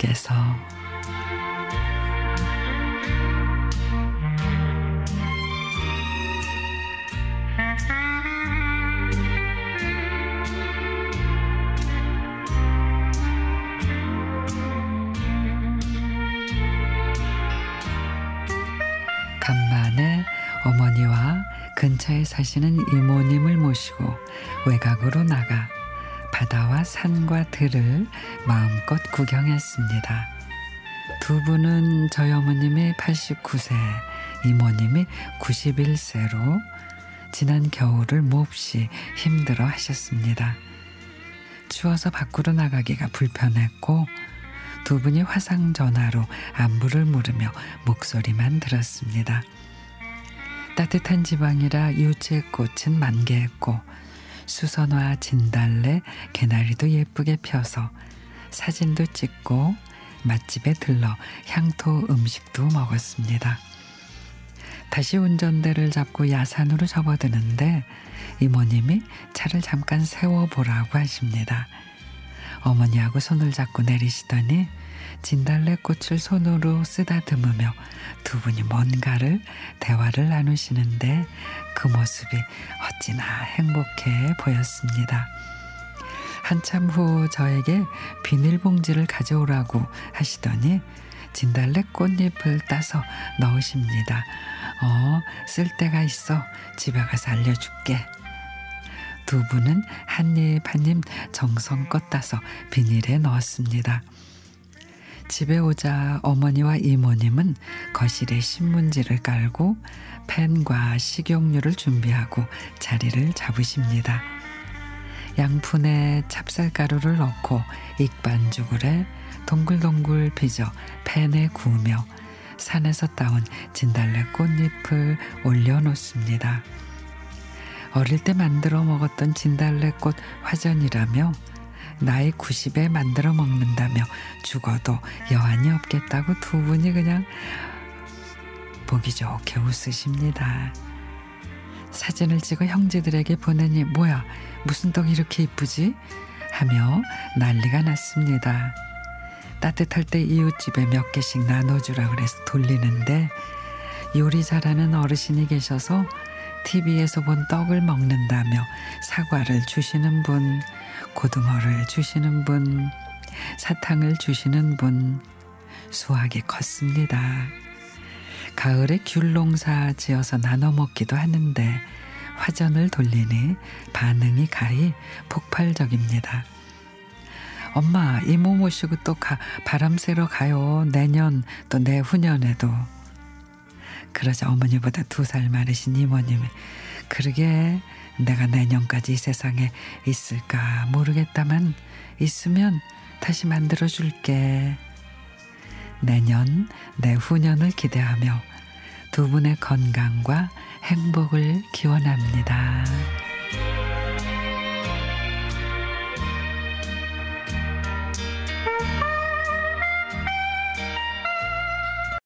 하나님께서. 간만에 어머니와 근처에 사시는 이모님을 모시고 외곽으로 나가 바다와 산과 들을 마음껏 구경했습니다. 두 분은 저희 어머님이 89세, 이모님이 91세로 지난 겨울을 몹시 힘들어 하셨습니다. 추워서 밖으로 나가기가 불편했고 두 분이 화상 전화로 안부를 물으며 목소리만 들었습니다. 따뜻한 지방이라 유채꽃은 만개했고 수선화 진달래 개나리도 예쁘게 펴서 사진도 찍고 맛집에 들러 향토 음식도 먹었습니다. 다시 운전대를 잡고 야산으로 접어드는데 이모님이 차를 잠깐 세워보라고 하십니다. 어머니하고 손을 잡고 내리시더니 진달래 꽃을 손으로 쓰다듬으며 두 분이 뭔가를 대화를 나누시는데 그 모습이 어찌나 행복해 보였습니다. 한참 후 저에게 비닐봉지를 가져오라고 하시더니 진달래 꽃잎을 따서 넣으십니다. 어, 쓸 데가 있어. 집에 가서 알려줄게. 두 분은 한입 한입 정성껏 따서 비닐에 넣었습니다. 집에 오자 어머니와 이모님은 거실에 신문지를 깔고 펜과 식용유를 준비하고 자리를 잡으십니다. 양푼에 찹쌀가루를 넣고 익반죽을에 동글동글 빚어 팬에 구우며 산에서 따온 진달래 꽃잎을 올려놓습니다. 어릴 때 만들어 먹었던 진달래꽃 화전이라며 나이 90에 만들어 먹는다며 죽어도 여한이 없겠다고 두 분이 그냥 보기 좋게 웃으십니다. 사진을 찍어 형제들에게 보내니 뭐야 무슨 떡이 이렇게 이쁘지? 하며 난리가 났습니다. 따뜻할 때 이웃집에 몇 개씩 나눠주라 그래서 돌리는데 요리 잘하는 어르신이 계셔서 TV에서 본 떡을 먹는다며 사과를 주시는 분, 고등어를 주시는 분, 사탕을 주시는 분, 수확이 컸습니다. 가을에 귤 농사 지어서 나눠 먹기도 하는데 화전을 돌리니 반응이 가히 폭발적입니다. 엄마 이모 모시고 또 가, 바람 쐬러 가요. 내년 또 내후년에도. 그러자 어머니보다 두 살 많으신 이모님이 그러게 내가 내년까지 이 세상에 있을까 모르겠다만 있으면 다시 만들어 줄게. 내년 내후년을 기대하며 두 분의 건강과 행복을 기원합니다.